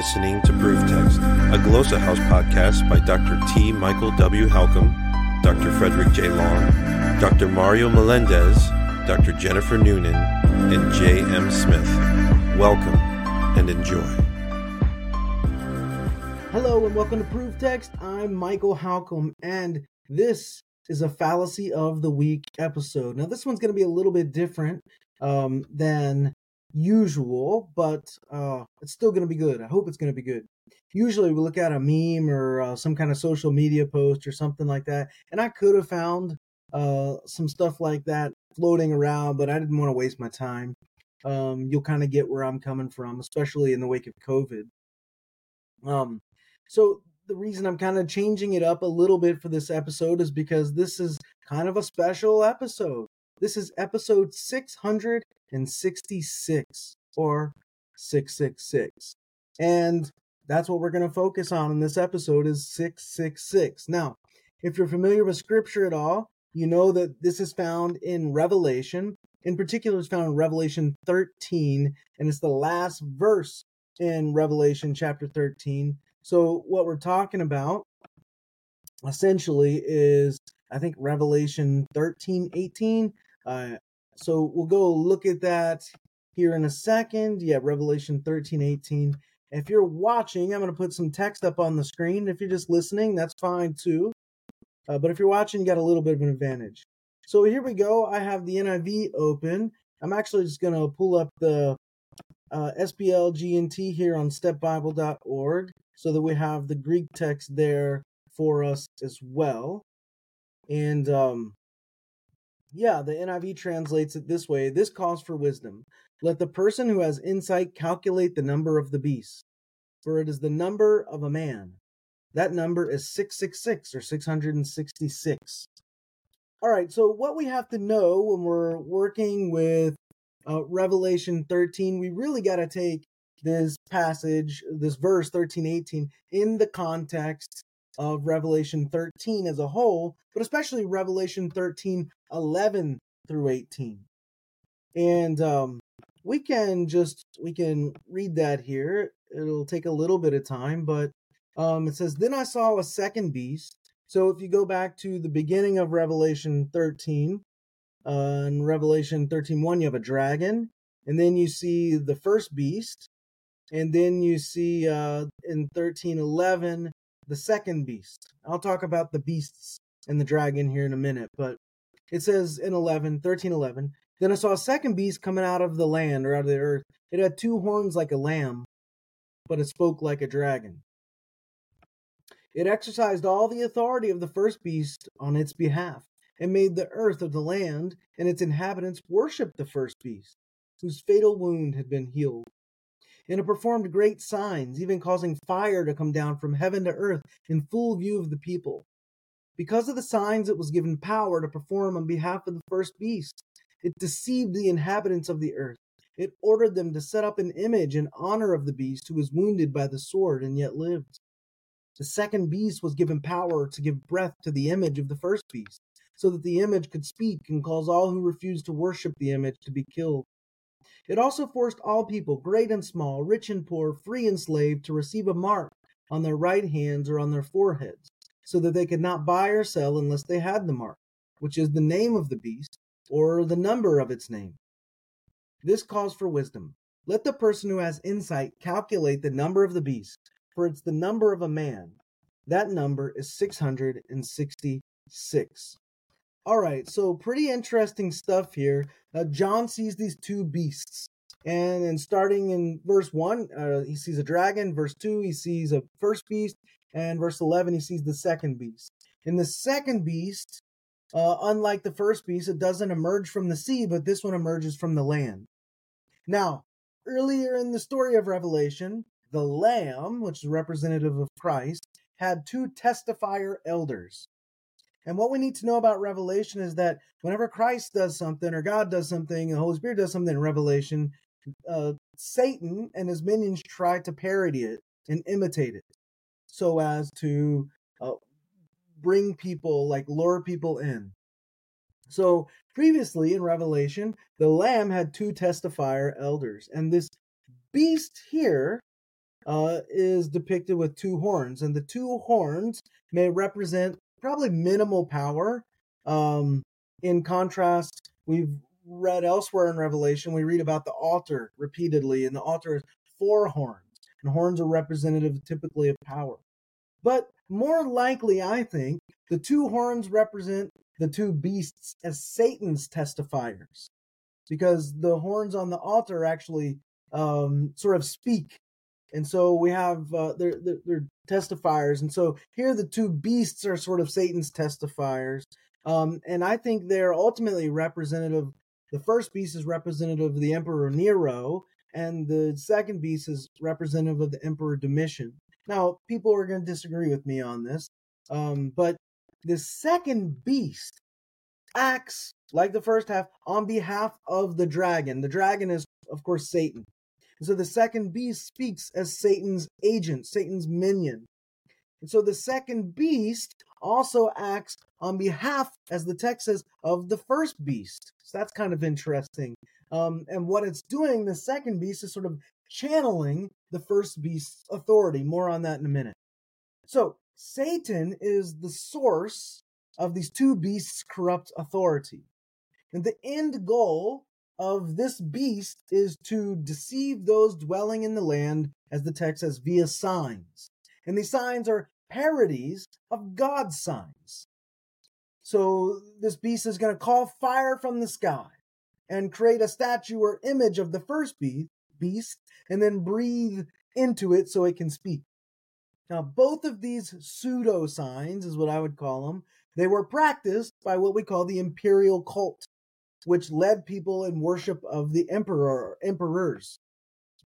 listening to Proof Text, a Glossa House podcast by Dr. T. Michael W. Halcomb, Dr. Frederick J. Long, Dr. Mario Melendez, Dr. Jennifer Noonan, and J. M. Smith. Welcome and enjoy. Hello and welcome to Proof Text. I'm Michael Halcomb, and this is a fallacy of the week episode. Now, this one's going to be a little bit different um, than usual, but uh, it's still going to be good. I hope it's going to be good. Usually, we look at a meme or uh, some kind of social media post or something like that, and I could have found uh, some stuff like that floating around, but I didn't want to waste my time. Um, you'll kind of get where I'm coming from, especially in the wake of COVID. Um, so the reason I'm kind of changing it up a little bit for this episode is because this is kind of a special episode. This is episode 666 or 666. And that's what we're going to focus on in this episode is 666. Now, if you're familiar with scripture at all, you know that this is found in Revelation. In particular, it's found in Revelation 13, and it's the last verse in Revelation chapter 13. So, what we're talking about essentially is, I think, Revelation 13, 18. Uh, so, we'll go look at that here in a second. Yeah, Revelation 13, 18. If you're watching, I'm going to put some text up on the screen. If you're just listening, that's fine too. Uh, but if you're watching, you got a little bit of an advantage. So here we go. I have the NIV open. I'm actually just going to pull up the uh, SBL GNT here on stepbible.org so that we have the Greek text there for us as well. And um, yeah, the NIV translates it this way This calls for wisdom. Let the person who has insight calculate the number of the beast, for it is the number of a man. That number is 666 or 666. All right, so what we have to know when we're working with uh, Revelation 13, we really got to take this passage, this verse 13, 18, in the context of Revelation 13 as a whole, but especially Revelation 13, 11 through 18. And um, we can just we can read that here. It'll take a little bit of time, but um, it says, Then I saw a second beast. So if you go back to the beginning of Revelation 13, uh, in Revelation 13 1, you have a dragon, and then you see the first beast, and then you see uh, in 13 11 the second beast. I'll talk about the beasts and the dragon here in a minute, but it says in 11, 13 11, then I saw a second beast coming out of the land or out of the earth. It had two horns like a lamb, but it spoke like a dragon. It exercised all the authority of the first beast on its behalf, and made the earth of the land and its inhabitants worship the first beast, whose fatal wound had been healed. And it performed great signs, even causing fire to come down from heaven to earth in full view of the people. Because of the signs, it was given power to perform on behalf of the first beast. It deceived the inhabitants of the earth. It ordered them to set up an image in honor of the beast who was wounded by the sword and yet lived. The second beast was given power to give breath to the image of the first beast, so that the image could speak and cause all who refused to worship the image to be killed. It also forced all people, great and small, rich and poor, free and slave, to receive a mark on their right hands or on their foreheads, so that they could not buy or sell unless they had the mark, which is the name of the beast or the number of its name. This calls for wisdom. Let the person who has insight calculate the number of the beast for it's the number of a man. That number is 666. All right, so pretty interesting stuff here. Uh, John sees these two beasts. And then starting in verse 1, uh, he sees a dragon. Verse 2, he sees a first beast. And verse 11, he sees the second beast. In the second beast, uh, unlike the first beast, it doesn't emerge from the sea, but this one emerges from the land. Now, earlier in the story of Revelation, the Lamb, which is representative of Christ, had two testifier elders. And what we need to know about Revelation is that whenever Christ does something or God does something, the Holy Spirit does something in Revelation, uh, Satan and his minions try to parody it and imitate it so as to uh, bring people, like lure people in. So previously in Revelation, the Lamb had two testifier elders, and this beast here uh, is depicted with two horns, and the two horns may represent probably minimal power. Um, in contrast, we've read elsewhere in Revelation, we read about the altar repeatedly, and the altar is four horns, and horns are representative typically of power. But more likely, I think, the two horns represent the two beasts as Satan's testifiers, because the horns on the altar actually um, sort of speak. And so we have uh, they're, they're, they're testifiers, and so here the two beasts are sort of Satan's testifiers, um, and I think they're ultimately representative. The first beast is representative of the Emperor Nero, and the second beast is representative of the Emperor Domitian. Now, people are going to disagree with me on this, um, but the second beast acts like the first half on behalf of the dragon. The dragon is, of course, Satan. So the second beast speaks as Satan's agent, Satan's minion. And so the second beast also acts on behalf, as the text says, of the first beast. So that's kind of interesting. Um, and what it's doing, the second beast, is sort of channeling the first beast's authority. More on that in a minute. So Satan is the source of these two beasts' corrupt authority. And the end goal of this beast is to deceive those dwelling in the land, as the text says, via signs. And these signs are parodies of God's signs. So this beast is going to call fire from the sky and create a statue or image of the first beast and then breathe into it so it can speak. Now, both of these pseudo signs, is what I would call them, they were practiced by what we call the imperial cult, which led people in worship of the emperor or emperors.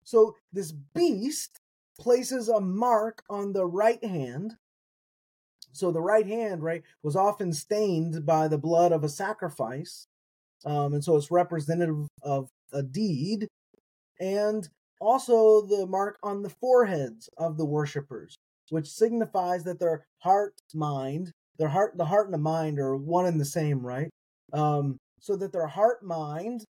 So this beast places a mark on the right hand. So the right hand, right, was often stained by the blood of a sacrifice. Um, and so it's representative of a deed. And also the mark on the foreheads of the worshippers, which signifies that their heart, mind, their heart, the heart and the mind are one and the same, right? Um, so that their heart, mind,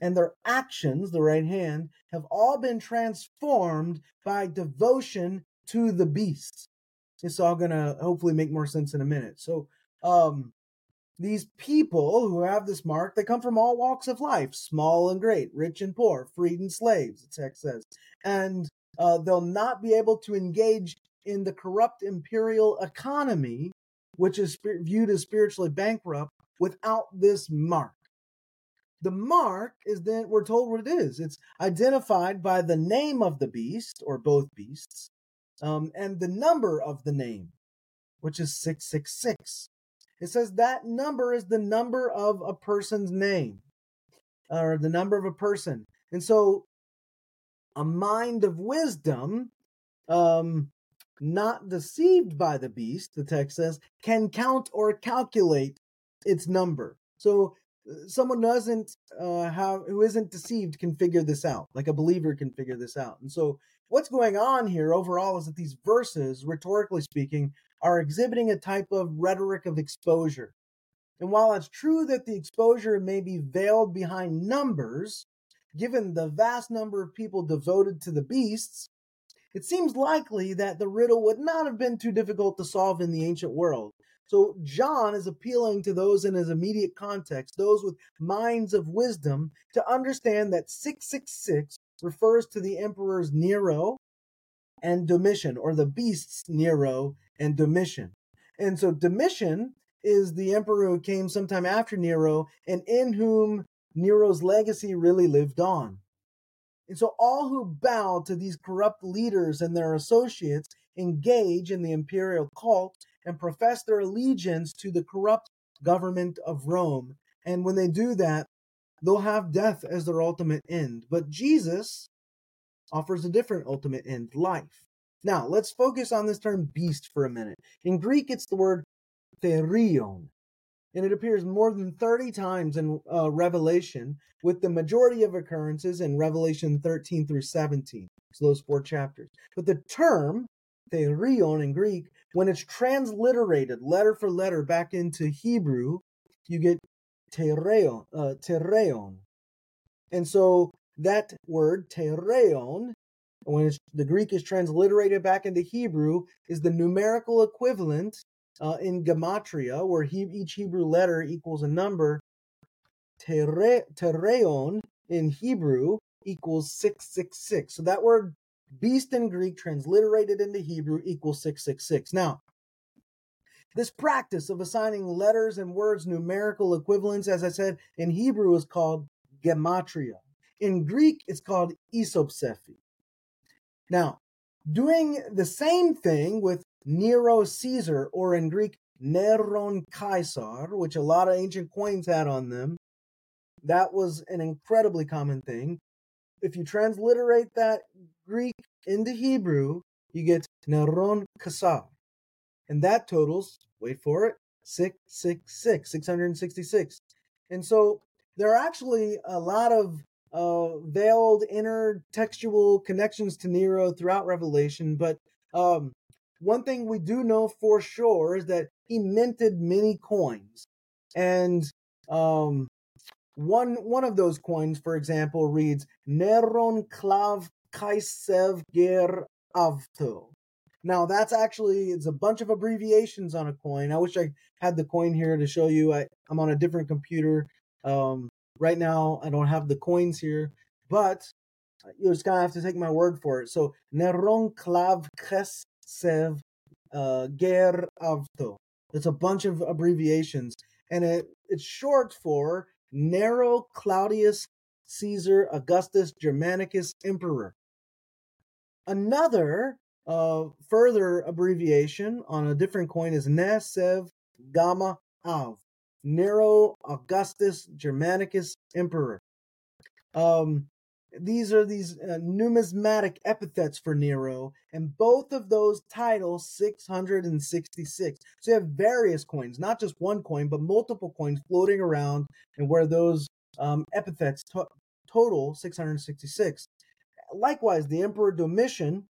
and their actions, the right hand, have all been transformed by devotion to the beast. It's all gonna hopefully make more sense in a minute. So, um, these people who have this mark, they come from all walks of life, small and great, rich and poor, freed and slaves, the text says. And uh, they'll not be able to engage in the corrupt imperial economy, which is viewed as spiritually bankrupt, without this mark. The mark is then, we're told what it is. It's identified by the name of the beast, or both beasts, um, and the number of the name, which is 666. It says that number is the number of a person's name, or the number of a person. And so a mind of wisdom, um, not deceived by the beast, the text says, can count or calculate its number. So someone doesn't uh, have who isn't deceived can figure this out like a believer can figure this out. And so what's going on here overall is that these verses rhetorically speaking are exhibiting a type of rhetoric of exposure. And while it's true that the exposure may be veiled behind numbers given the vast number of people devoted to the beasts it seems likely that the riddle would not have been too difficult to solve in the ancient world so John is appealing to those in his immediate context, those with minds of wisdom, to understand that 666 refers to the emperors Nero and Domitian, or the beasts Nero and Domitian. And so Domitian is the emperor who came sometime after Nero and in whom Nero's legacy really lived on. And so all who bow to these corrupt leaders and their associates engage in the imperial cult and profess their allegiance to the corrupt government of Rome. And when they do that, they'll have death as their ultimate end. But Jesus offers a different ultimate end life. Now, let's focus on this term beast for a minute. In Greek, it's the word therion, and it appears more than 30 times in uh, Revelation, with the majority of occurrences in Revelation 13 through 17. So, those four chapters. But the term therion in Greek, when it's transliterated letter for letter back into Hebrew, you get tereon, uh. And so that word tereon when the Greek is transliterated back into Hebrew, is the numerical equivalent uh, in gematria, where he, each Hebrew letter equals a number. Tere, tereon in Hebrew equals 666. So that word beast in Greek transliterated into Hebrew equals 666. Now, this practice of assigning letters and words numerical equivalents, as I said, in Hebrew is called gematria. In Greek, it's called isopsephy. Now, doing the same thing with Nero Caesar, or in Greek, Neron Caesar, which a lot of ancient coins had on them, that was an incredibly common thing. If you transliterate that Greek into Hebrew, you get Neron Caesar. And that totals, wait for it, 666, 666. And so there are actually a lot of uh, veiled intertextual connections to Nero throughout Revelation. But um, one thing we do know for sure is that he minted many coins, and um, one one of those coins, for example, reads Neron Klav Kaisev Ger Avto. Now that's actually it's a bunch of abbreviations on a coin. I wish I had the coin here to show you. I, I'm on a different computer. Um, Right now, I don't have the coins here, but you're just gonna have to take my word for it. So Neron Klav Kesev uh, Ger Avto. It's a bunch of abbreviations, and it it's short for Nero Claudius Caesar Augustus Germanicus Emperor. Another uh, further abbreviation on a different coin is Nesev Gamma Av. Nero Augustus Germanicus Emperor. Um, these are these uh, numismatic epithets for Nero, and both of those titles 666. So you have various coins, not just one coin, but multiple coins floating around, and where those um, epithets to- total 666. Likewise, the Emperor Domitian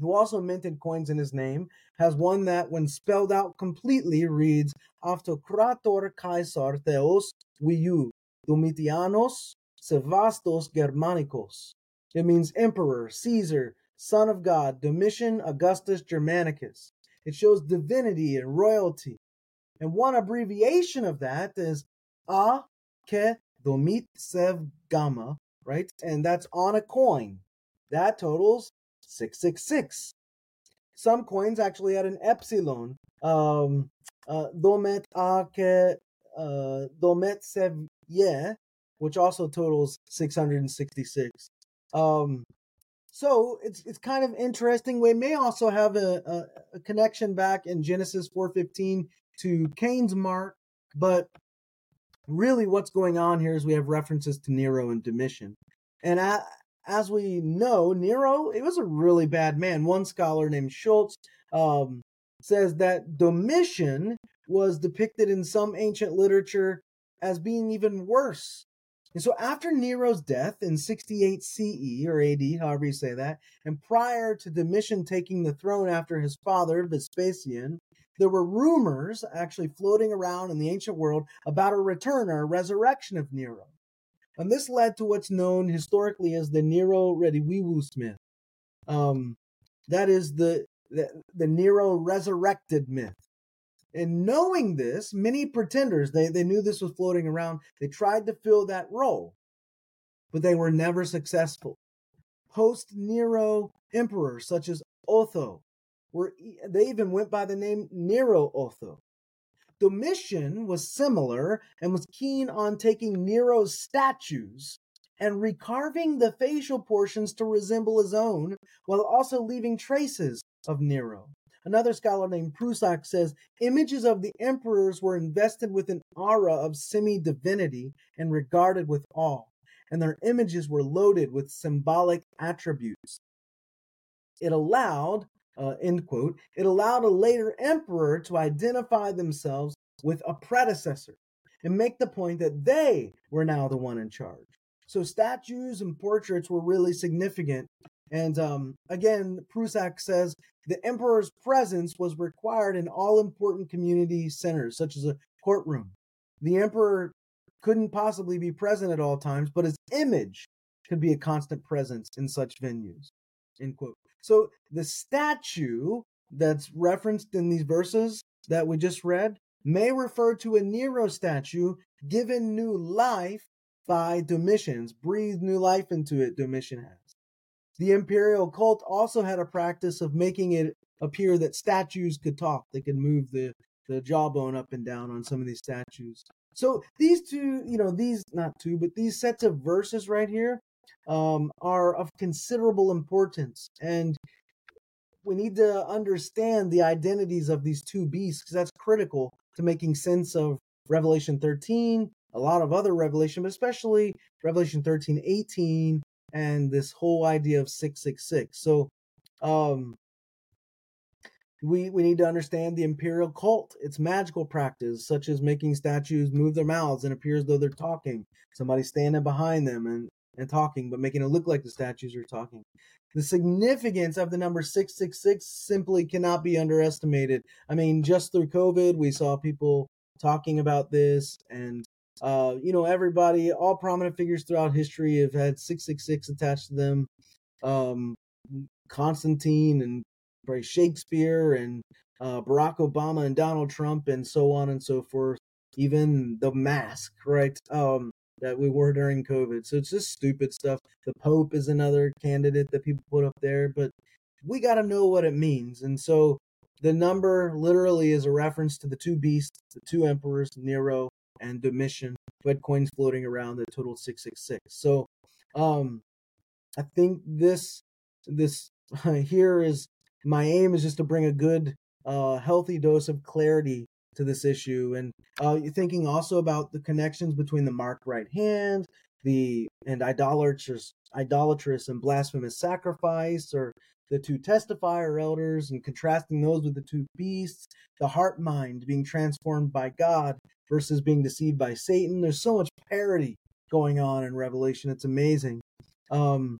who also minted coins in his name, has one that, when spelled out completely, reads Autocrator Caesar Theos Viu Domitianos Sevastos Germanicos. It means Emperor, Caesar, Son of God, Domitian Augustus Germanicus. It shows divinity and royalty. And one abbreviation of that is A Ke Domit Sev Gamma, right? And that's on a coin. That totals 666. Some coins actually had an epsilon. Um, uh, domet ake, uh, domet sevye, which also totals 666. Um, so it's it's kind of interesting. We may also have a, a, a connection back in Genesis 4:15 to Cain's mark, but really what's going on here is we have references to Nero and Domitian. And as we know, Nero, it was a really bad man. One scholar named Schultz um, says that Domitian was depicted in some ancient literature as being even worse. And so after Nero's death in 68 CE or AD, however you say that, and prior to Domitian taking the throne after his father, Vespasian, there were rumors actually floating around in the ancient world about a return or a resurrection of Nero. And this led to what's known historically as the Nero Redivivus myth. Um, that is the, the, the Nero resurrected myth. And knowing this, many pretenders, they, they knew this was floating around, they tried to fill that role, but they were never successful. Post Nero emperors such as Otho, were, they even went by the name Nero Otho. Domitian was similar and was keen on taking Nero's statues and recarving the facial portions to resemble his own, while also leaving traces of Nero. Another scholar named Prusak says images of the emperors were invested with an aura of semi divinity and regarded with awe, and their images were loaded with symbolic attributes. It allowed uh, end quote, it allowed a later emperor to identify themselves with a predecessor and make the point that they were now the one in charge. So statues and portraits were really significant. And um, again, Prusak says the emperor's presence was required in all important community centers, such as a courtroom. The emperor couldn't possibly be present at all times, but his image could be a constant presence in such venues. End quote. So the statue that's referenced in these verses that we just read may refer to a Nero statue given new life by Domitian's, breathed new life into it, Domitian has. The imperial cult also had a practice of making it appear that statues could talk. They could move the, the jawbone up and down on some of these statues. So these two, you know, these, not two, but these sets of verses right here um, are of considerable importance. And we need to understand the identities of these two beasts because that's critical to making sense of Revelation 13, a lot of other Revelation, but especially Revelation 13, 18, and this whole idea of 666. So, um, we, we need to understand the imperial cult, its magical practice, such as making statues move their mouths and appear as though they're talking. Somebody standing behind them and, and talking, but making it look like the statues are talking. The significance of the number 666 simply cannot be underestimated. I mean, just through COVID, we saw people talking about this, and, uh, you know, everybody, all prominent figures throughout history have had 666 attached to them. Um, Constantine and probably Shakespeare and uh, Barack Obama and Donald Trump and so on and so forth. Even the mask, right? Um, that we were during COVID. So it's just stupid stuff. The Pope is another candidate that people put up there, but we got to know what it means. And so the number literally is a reference to the two beasts, the two emperors, Nero and Domitian, who had coins floating around that totaled 666. So um, I think this this here is my aim is just to bring a good, uh, healthy dose of clarity to this issue, and uh, you're thinking also about the connections between the marked right hand, the and idolatrous, idolatrous and blasphemous sacrifice, or the two testifier elders, and contrasting those with the two beasts, the heart mind being transformed by God versus being deceived by Satan. There's so much parity going on in Revelation; it's amazing. Um,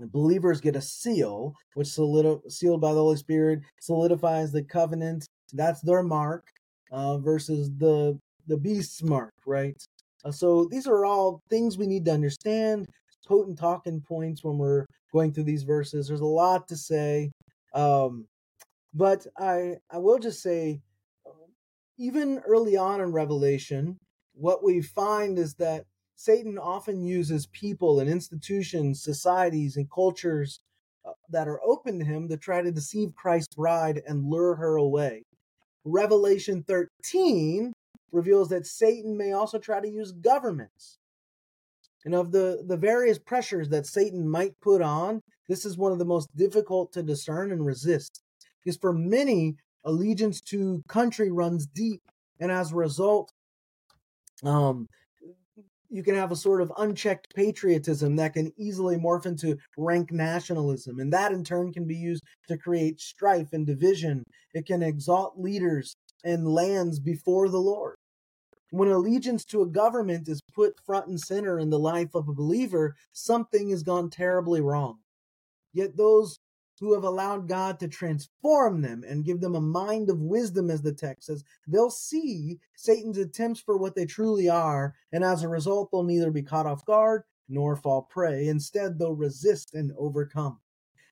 believers get a seal, which solid, sealed by the Holy Spirit solidifies the covenant. That's their mark uh, versus the the beast's mark, right? Uh, so these are all things we need to understand. Potent talking points when we're going through these verses. There's a lot to say, um, but I I will just say, even early on in Revelation, what we find is that Satan often uses people and institutions, societies, and cultures uh, that are open to him to try to deceive Christ's bride and lure her away. Revelation 13 reveals that Satan may also try to use governments. And of the, the various pressures that Satan might put on, this is one of the most difficult to discern and resist. Because for many, allegiance to country runs deep. And as a result, um, you can have a sort of unchecked patriotism that can easily morph into rank nationalism. And that in turn can be used to create strife and division. It can exalt leaders and lands before the Lord. When allegiance to a government is put front and center in the life of a believer, something has gone terribly wrong. Yet those who have allowed God to transform them and give them a mind of wisdom, as the text says, they'll see Satan's attempts for what they truly are, and as a result, they'll neither be caught off guard nor fall prey. Instead, they'll resist and overcome.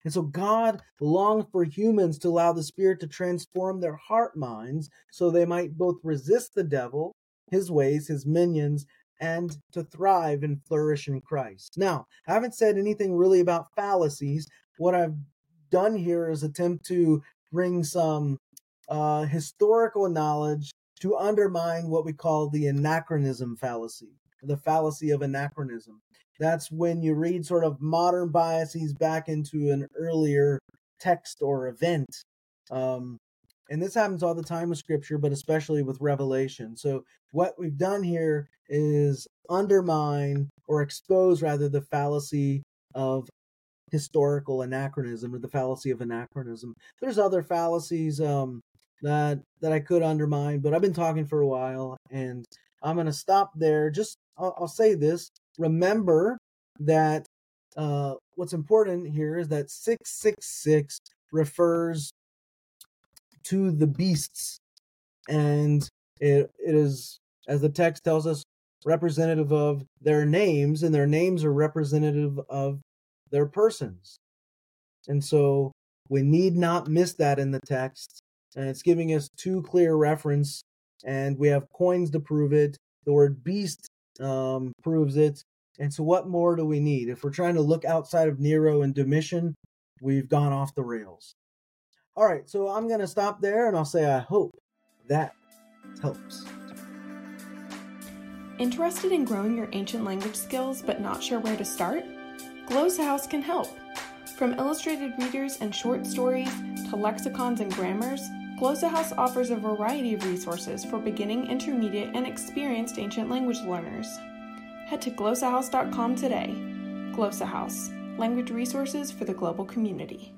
And so God longs for humans to allow the Spirit to transform their heart minds so they might both resist the devil, his ways, his minions, and to thrive and flourish in Christ. Now, I haven't said anything really about fallacies. What I've done here is attempt to bring some uh, historical knowledge to undermine what we call the anachronism fallacy, the fallacy of anachronism. That's when you read sort of modern biases back into an earlier text or event. Um, and this happens all the time with scripture, but especially with revelation. So, what we've done here is undermine or expose rather the fallacy of historical anachronism or the fallacy of anachronism. There's other fallacies um, that that I could undermine, but I've been talking for a while, and I'm going to stop there. Just I'll, I'll, say this: remember that uh, what's important here is that six six six refers to the beasts, and it it is as the text tells us representative of their names, and their names are representative of their persons. And so we need not miss that in the text. And it's giving us two clear reference, and we have coins to prove it. The word beast um, proves it. And so, what more do we need? If we're trying to look outside of Nero and Domitian, we've gone off the rails. All right, so I'm going to stop there and I'll say I hope that helps. Interested in growing your ancient language skills but not sure where to start? Glossa House can help. From illustrated readers and short stories to lexicons and grammars, Glossa House offers a variety of resources for beginning, intermediate, and experienced ancient language learners. Head to glossahouse.com today. Glossa House, language resources for the global community.